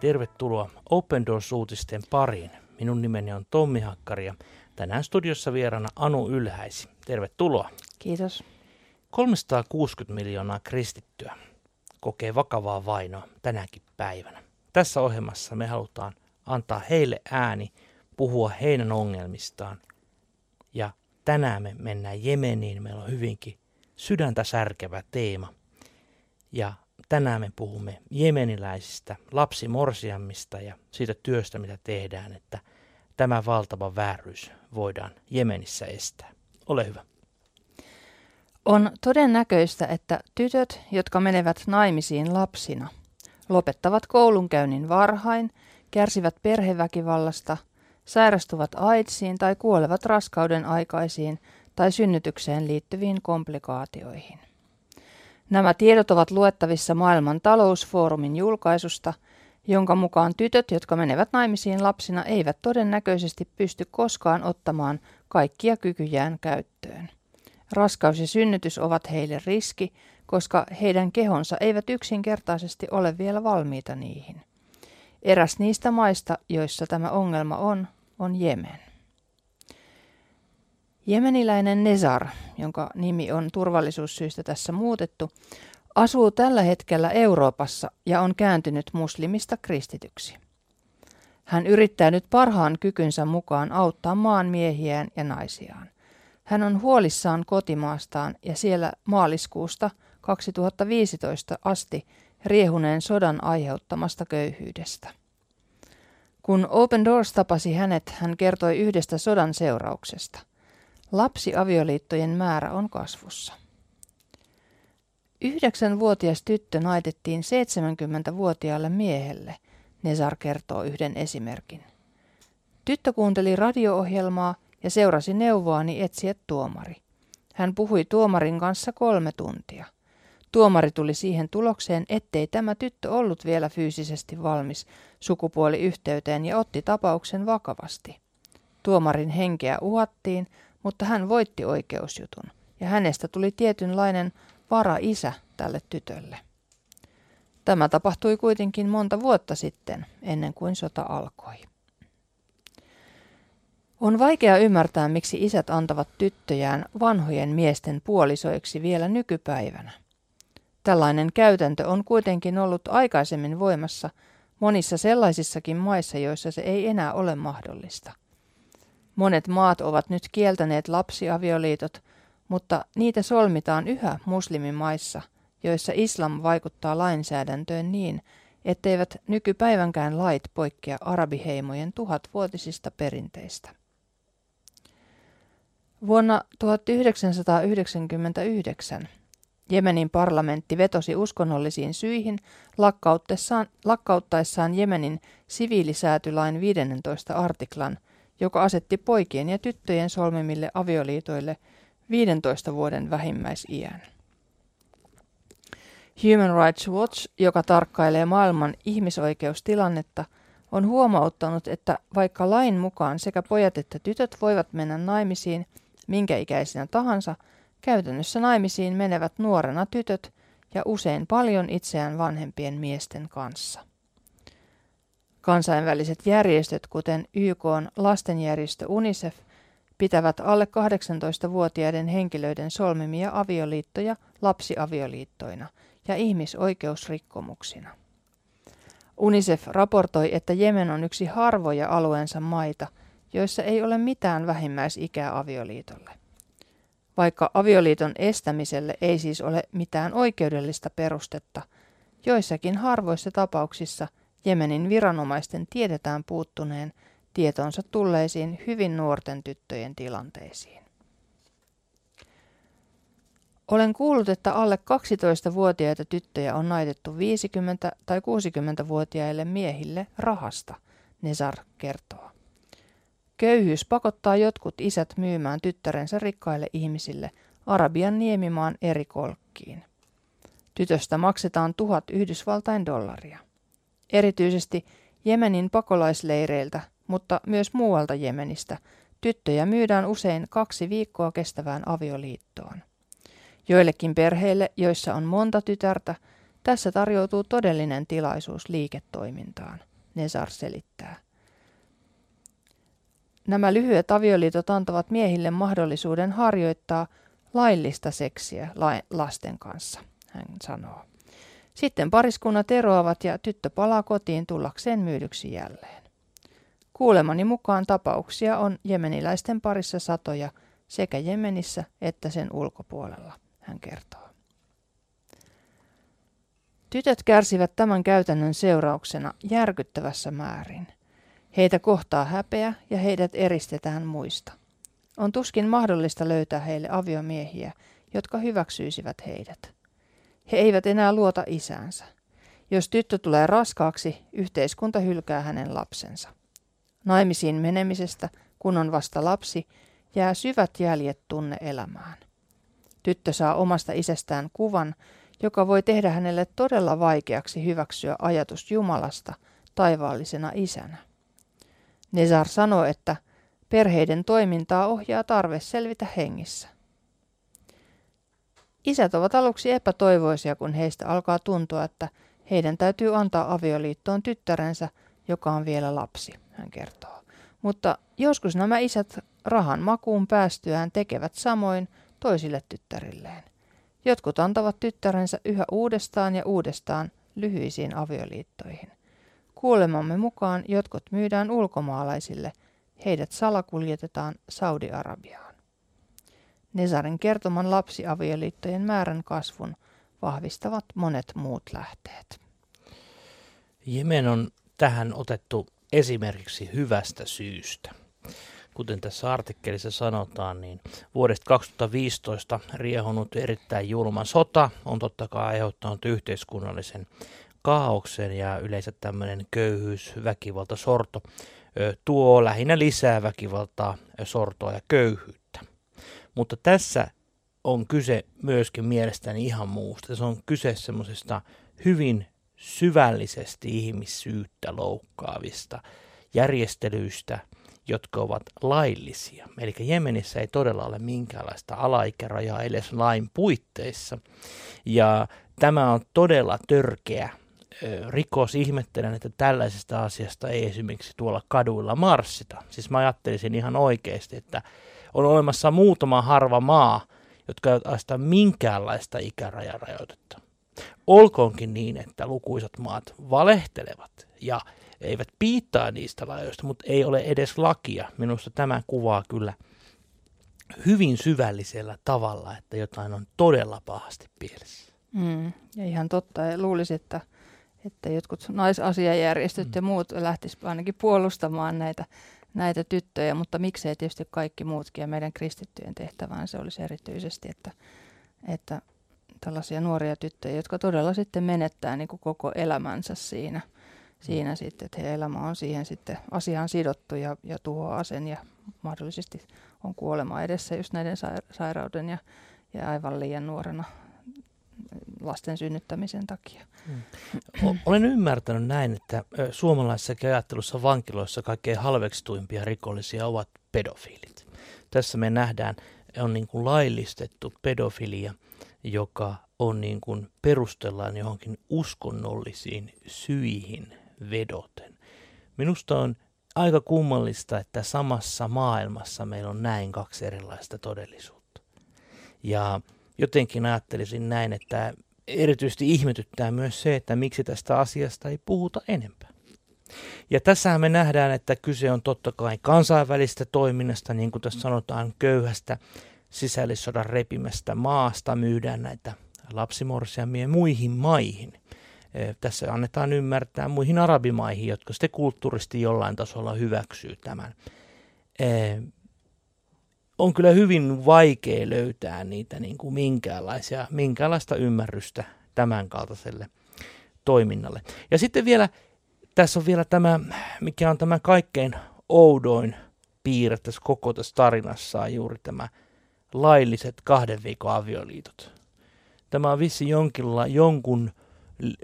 Tervetuloa Open Doors-uutisten pariin. Minun nimeni on Tommi Hakkari ja tänään studiossa vieraana Anu Ylhäisi. Tervetuloa. Kiitos. 360 miljoonaa kristittyä kokee vakavaa vainoa tänäkin päivänä. Tässä ohjelmassa me halutaan antaa heille ääni, puhua heidän ongelmistaan. Ja tänään me mennään Jemeniin. Meillä on hyvinkin sydäntä särkevä teema. Ja tänään me puhumme jemeniläisistä lapsimorsiammista ja siitä työstä, mitä tehdään, että tämä valtava vääryys voidaan Jemenissä estää. Ole hyvä. On todennäköistä, että tytöt, jotka menevät naimisiin lapsina, lopettavat koulunkäynnin varhain, kärsivät perheväkivallasta, sairastuvat AIDSiin tai kuolevat raskauden aikaisiin tai synnytykseen liittyviin komplikaatioihin. Nämä tiedot ovat luettavissa maailman talousfoorumin julkaisusta, jonka mukaan tytöt, jotka menevät naimisiin lapsina, eivät todennäköisesti pysty koskaan ottamaan kaikkia kykyjään käyttöön. Raskaus ja synnytys ovat heille riski, koska heidän kehonsa eivät yksinkertaisesti ole vielä valmiita niihin. Eräs niistä maista, joissa tämä ongelma on, on Jemen. Jemeniläinen Nezar, jonka nimi on turvallisuussyistä tässä muutettu, asuu tällä hetkellä Euroopassa ja on kääntynyt muslimista kristityksi. Hän yrittää nyt parhaan kykynsä mukaan auttaa maan miehiään ja naisiaan. Hän on huolissaan kotimaastaan ja siellä maaliskuusta 2015 asti riehuneen sodan aiheuttamasta köyhyydestä. Kun Open Doors tapasi hänet, hän kertoi yhdestä sodan seurauksesta. Lapsiavioliittojen määrä on kasvussa. Yhdeksänvuotias tyttö naitettiin 70-vuotiaalle miehelle, Nezar kertoo yhden esimerkin. Tyttö kuunteli radio-ohjelmaa ja seurasi neuvoani etsiä tuomari. Hän puhui tuomarin kanssa kolme tuntia. Tuomari tuli siihen tulokseen, ettei tämä tyttö ollut vielä fyysisesti valmis sukupuoliyhteyteen ja otti tapauksen vakavasti. Tuomarin henkeä uhattiin, mutta hän voitti oikeusjutun ja hänestä tuli tietynlainen vara-isä tälle tytölle. Tämä tapahtui kuitenkin monta vuotta sitten, ennen kuin sota alkoi. On vaikea ymmärtää, miksi isät antavat tyttöjään vanhojen miesten puolisoiksi vielä nykypäivänä. Tällainen käytäntö on kuitenkin ollut aikaisemmin voimassa monissa sellaisissakin maissa, joissa se ei enää ole mahdollista. Monet maat ovat nyt kieltäneet lapsiavioliitot, mutta niitä solmitaan yhä muslimimaissa, joissa islam vaikuttaa lainsäädäntöön niin, etteivät nykypäivänkään lait poikkea arabiheimojen tuhatvuotisista perinteistä. Vuonna 1999 Jemenin parlamentti vetosi uskonnollisiin syihin lakkauttaessaan Jemenin siviilisäätylain 15 artiklan, joka asetti poikien ja tyttöjen solmimille avioliitoille 15 vuoden vähimmäisiän. Human Rights Watch, joka tarkkailee maailman ihmisoikeustilannetta, on huomauttanut, että vaikka lain mukaan sekä pojat että tytöt voivat mennä naimisiin minkä ikäisinä tahansa – Käytännössä naimisiin menevät nuorena tytöt ja usein paljon itseään vanhempien miesten kanssa. Kansainväliset järjestöt, kuten YK lastenjärjestö UNICEF, pitävät alle 18-vuotiaiden henkilöiden solmimia avioliittoja lapsiavioliittoina ja ihmisoikeusrikkomuksina. UNICEF raportoi, että Jemen on yksi harvoja alueensa maita, joissa ei ole mitään vähimmäisikää avioliitolle. Vaikka avioliiton estämiselle ei siis ole mitään oikeudellista perustetta, joissakin harvoissa tapauksissa Jemenin viranomaisten tiedetään puuttuneen tietonsa tulleisiin hyvin nuorten tyttöjen tilanteisiin. Olen kuullut, että alle 12-vuotiaita tyttöjä on naitettu 50- tai 60-vuotiaille miehille rahasta, Nezar kertoo. Köyhyys pakottaa jotkut isät myymään tyttärensä rikkaille ihmisille Arabian niemimaan eri kolkkiin. Tytöstä maksetaan tuhat Yhdysvaltain dollaria. Erityisesti Jemenin pakolaisleireiltä, mutta myös muualta Jemenistä, tyttöjä myydään usein kaksi viikkoa kestävään avioliittoon. Joillekin perheille, joissa on monta tytärtä, Tässä tarjoutuu todellinen tilaisuus liiketoimintaan, Nesar selittää. Nämä lyhyet avioliitot antavat miehille mahdollisuuden harjoittaa laillista seksiä lasten kanssa, hän sanoo. Sitten pariskunnat eroavat ja tyttö palaa kotiin tullakseen myydyksi jälleen. Kuulemani mukaan tapauksia on jemeniläisten parissa satoja sekä Jemenissä että sen ulkopuolella, hän kertoo. Tytöt kärsivät tämän käytännön seurauksena järkyttävässä määrin. Heitä kohtaa häpeä ja heidät eristetään muista. On tuskin mahdollista löytää heille aviomiehiä, jotka hyväksyisivät heidät. He eivät enää luota isäänsä. Jos tyttö tulee raskaaksi, yhteiskunta hylkää hänen lapsensa. Naimisiin menemisestä, kun on vasta lapsi, jää syvät jäljet tunne elämään. Tyttö saa omasta isästään kuvan, joka voi tehdä hänelle todella vaikeaksi hyväksyä ajatus Jumalasta taivaallisena isänä. Nezar sanoo, että perheiden toimintaa ohjaa tarve selvitä hengissä. Isät ovat aluksi epätoivoisia, kun heistä alkaa tuntua, että heidän täytyy antaa avioliittoon tyttärensä, joka on vielä lapsi, hän kertoo. Mutta joskus nämä isät rahan makuun päästyään tekevät samoin toisille tyttärilleen. Jotkut antavat tyttärensä yhä uudestaan ja uudestaan lyhyisiin avioliittoihin. Kuulemamme mukaan jotkut myydään ulkomaalaisille, heidät salakuljetetaan Saudi-Arabiaan. Nesarin kertoman lapsiavioliittojen määrän kasvun vahvistavat monet muut lähteet. Jemen on tähän otettu esimerkiksi hyvästä syystä. Kuten tässä artikkelissa sanotaan, niin vuodesta 2015 riehunut erittäin julma sota on totta kai aiheuttanut yhteiskunnallisen kaauksen ja yleensä tämmöinen köyhyys, väkivalta, sorto tuo lähinnä lisää väkivaltaa, sortoa ja köyhyyttä. Mutta tässä on kyse myöskin mielestäni ihan muusta. Se on kyse semmoisesta hyvin syvällisesti ihmissyyttä loukkaavista järjestelyistä, jotka ovat laillisia. Eli Jemenissä ei todella ole minkäänlaista alaikärajaa edes lain puitteissa. Ja tämä on todella törkeä rikos. Ihmettelen, että tällaisesta asiasta ei esimerkiksi tuolla kaduilla marssita. Siis mä ajattelisin ihan oikeasti, että on olemassa muutama harva maa, jotka eivät aseta minkäänlaista ikärajarajoitetta. Olkoonkin niin, että lukuisat maat valehtelevat ja eivät piittaa niistä rajoista, mutta ei ole edes lakia. Minusta tämä kuvaa kyllä hyvin syvällisellä tavalla, että jotain on todella pahasti pielessä. Mm, ja ihan totta. Ja luulisin, että, että jotkut naisasiajärjestöt mm. ja muut lähtisivät ainakin puolustamaan näitä, näitä tyttöjä, mutta miksei tietysti kaikki muutkin. Ja meidän kristittyjen tehtävään se olisi erityisesti, että, että tällaisia nuoria tyttöjä, jotka todella sitten menettää niin kuin koko elämänsä siinä, siinä mm. sitten, että heidän elämä on siihen sitten asiaan sidottu ja, ja tuhoaa sen ja mahdollisesti on kuolema edessä just näiden sairauden ja, ja aivan liian nuorena lasten synnyttämisen takia. Mm. Olen ymmärtänyt näin, että suomalaisessa ajattelussa vankiloissa kaikkein halvekstuimpia rikollisia ovat pedofiilit. Tässä me nähdään, on niin kuin laillistettu pedofilia – joka on niin kuin perustellaan johonkin uskonnollisiin syihin vedoten. Minusta on aika kummallista, että samassa maailmassa meillä on näin kaksi erilaista todellisuutta. Ja jotenkin ajattelisin näin, että erityisesti ihmetyttää myös se, että miksi tästä asiasta ei puhuta enempää. Ja tässähän me nähdään, että kyse on totta kai kansainvälistä toiminnasta, niin kuin tässä sanotaan, köyhästä sisällissodan repimästä maasta myydään näitä lapsimorsiamia muihin maihin. Tässä annetaan ymmärtää muihin arabimaihin, jotka sitten kulttuuristi jollain tasolla hyväksyy tämän. On kyllä hyvin vaikea löytää niitä niin kuin minkäänlaisia, minkäänlaista ymmärrystä tämän kaltaiselle toiminnalle. Ja sitten vielä, tässä on vielä tämä, mikä on tämä kaikkein oudoin piirre tässä koko tässä tarinassa, juuri tämä – lailliset kahden viikon avioliitot. Tämä on vissi jonkilla, jonkun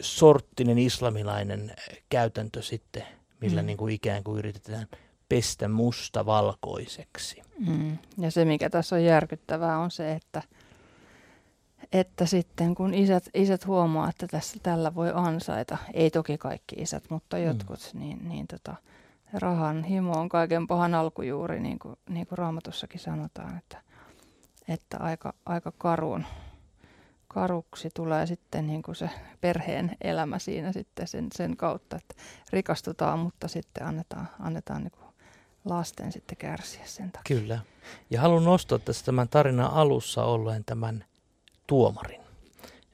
sorttinen islamilainen käytäntö sitten, millä mm. niin kuin ikään kuin yritetään pestä musta valkoiseksi. Mm. Ja se, mikä tässä on järkyttävää, on se, että, että sitten kun isät, isät huomaa, että tässä tällä voi ansaita, ei toki kaikki isät, mutta mm. jotkut, mm. niin, niin tota, rahan himo on kaiken pahan alkujuuri, niin kuin, niin kuin raamatussakin sanotaan, että, että aika, aika karuun, karuksi tulee sitten niin kuin se perheen elämä siinä sitten sen, sen kautta, että rikastutaan, mutta sitten annetaan, annetaan niin kuin lasten sitten kärsiä sen takia. Kyllä. Ja haluan nostaa tässä tämän tarinan alussa olleen tämän tuomarin,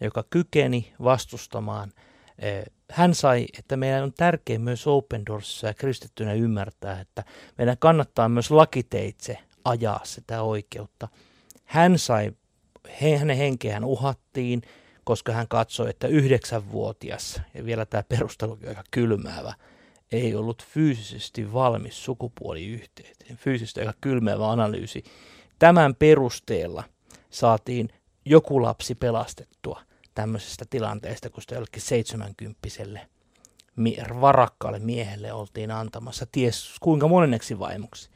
joka kykeni vastustamaan. Eh, hän sai, että meidän on tärkeää myös Open Doorsissa ja kristittynä ymmärtää, että meidän kannattaa myös lakiteitse ajaa sitä oikeutta. Hän sai, hänen henkeään uhattiin, koska hän katsoi, että yhdeksänvuotias, ja vielä tämä perustelu on aika kylmäävä, ei ollut fyysisesti valmis sukupuoliyhteyteen. Fyysisesti aika kylmäävä analyysi. Tämän perusteella saatiin joku lapsi pelastettua tämmöisestä tilanteesta, kun sitä jollekin seitsemänkymppiselle varakkaalle miehelle oltiin antamassa, ties kuinka monenneksi vaimoksi.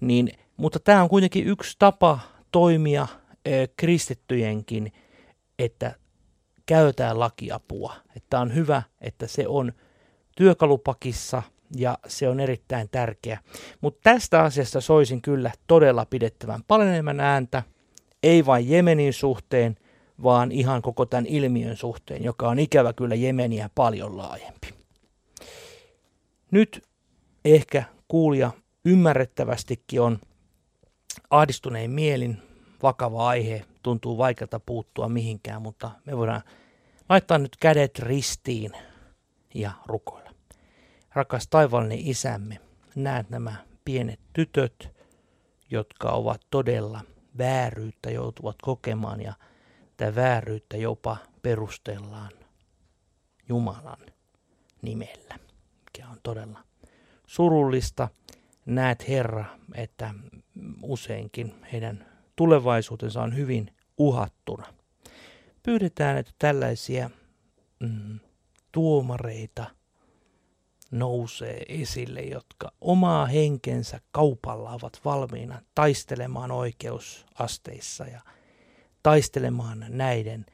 Niin, mutta tämä on kuitenkin yksi tapa toimia e, kristittyjenkin, että käytetään lakiapua. Että on hyvä, että se on työkalupakissa ja se on erittäin tärkeä. Mutta tästä asiasta soisin kyllä todella pidettävän paljon enemmän ääntä – ei vain Jemenin suhteen, vaan ihan koko tämän ilmiön suhteen, joka on ikävä kyllä Jemeniä paljon laajempi. Nyt ehkä kuulija ymmärrettävästikin on ahdistunein mielin, vakava aihe, tuntuu vaikealta puuttua mihinkään, mutta me voidaan laittaa nyt kädet ristiin ja rukoilla. Rakas taivallinen isämme, näet nämä pienet tytöt, jotka ovat todella vääryyttä joutuvat kokemaan ja tätä vääryyttä jopa perustellaan Jumalan nimellä, mikä on todella surullista. Näet Herra, että useinkin heidän tulevaisuutensa on hyvin uhattuna. Pyydetään, että tällaisia mm, tuomareita nousee esille, jotka omaa henkensä kaupalla ovat valmiina taistelemaan oikeusasteissa ja taistelemaan näiden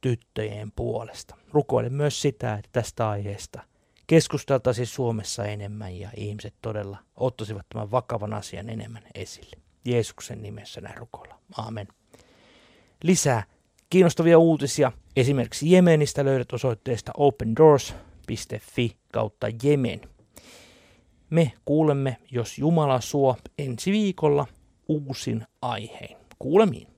tyttöjen puolesta. Rukoilen myös sitä, että tästä aiheesta keskusteltaisiin Suomessa enemmän ja ihmiset todella ottaisivat tämän vakavan asian enemmän esille. Jeesuksen nimessä näin rukoilla. Aamen. Lisää kiinnostavia uutisia esimerkiksi Jemenistä löydät osoitteesta Open Doors fi kautta Jemen. Me kuulemme, jos Jumala suo ensi viikolla uusin aiheen. Kuulemiin.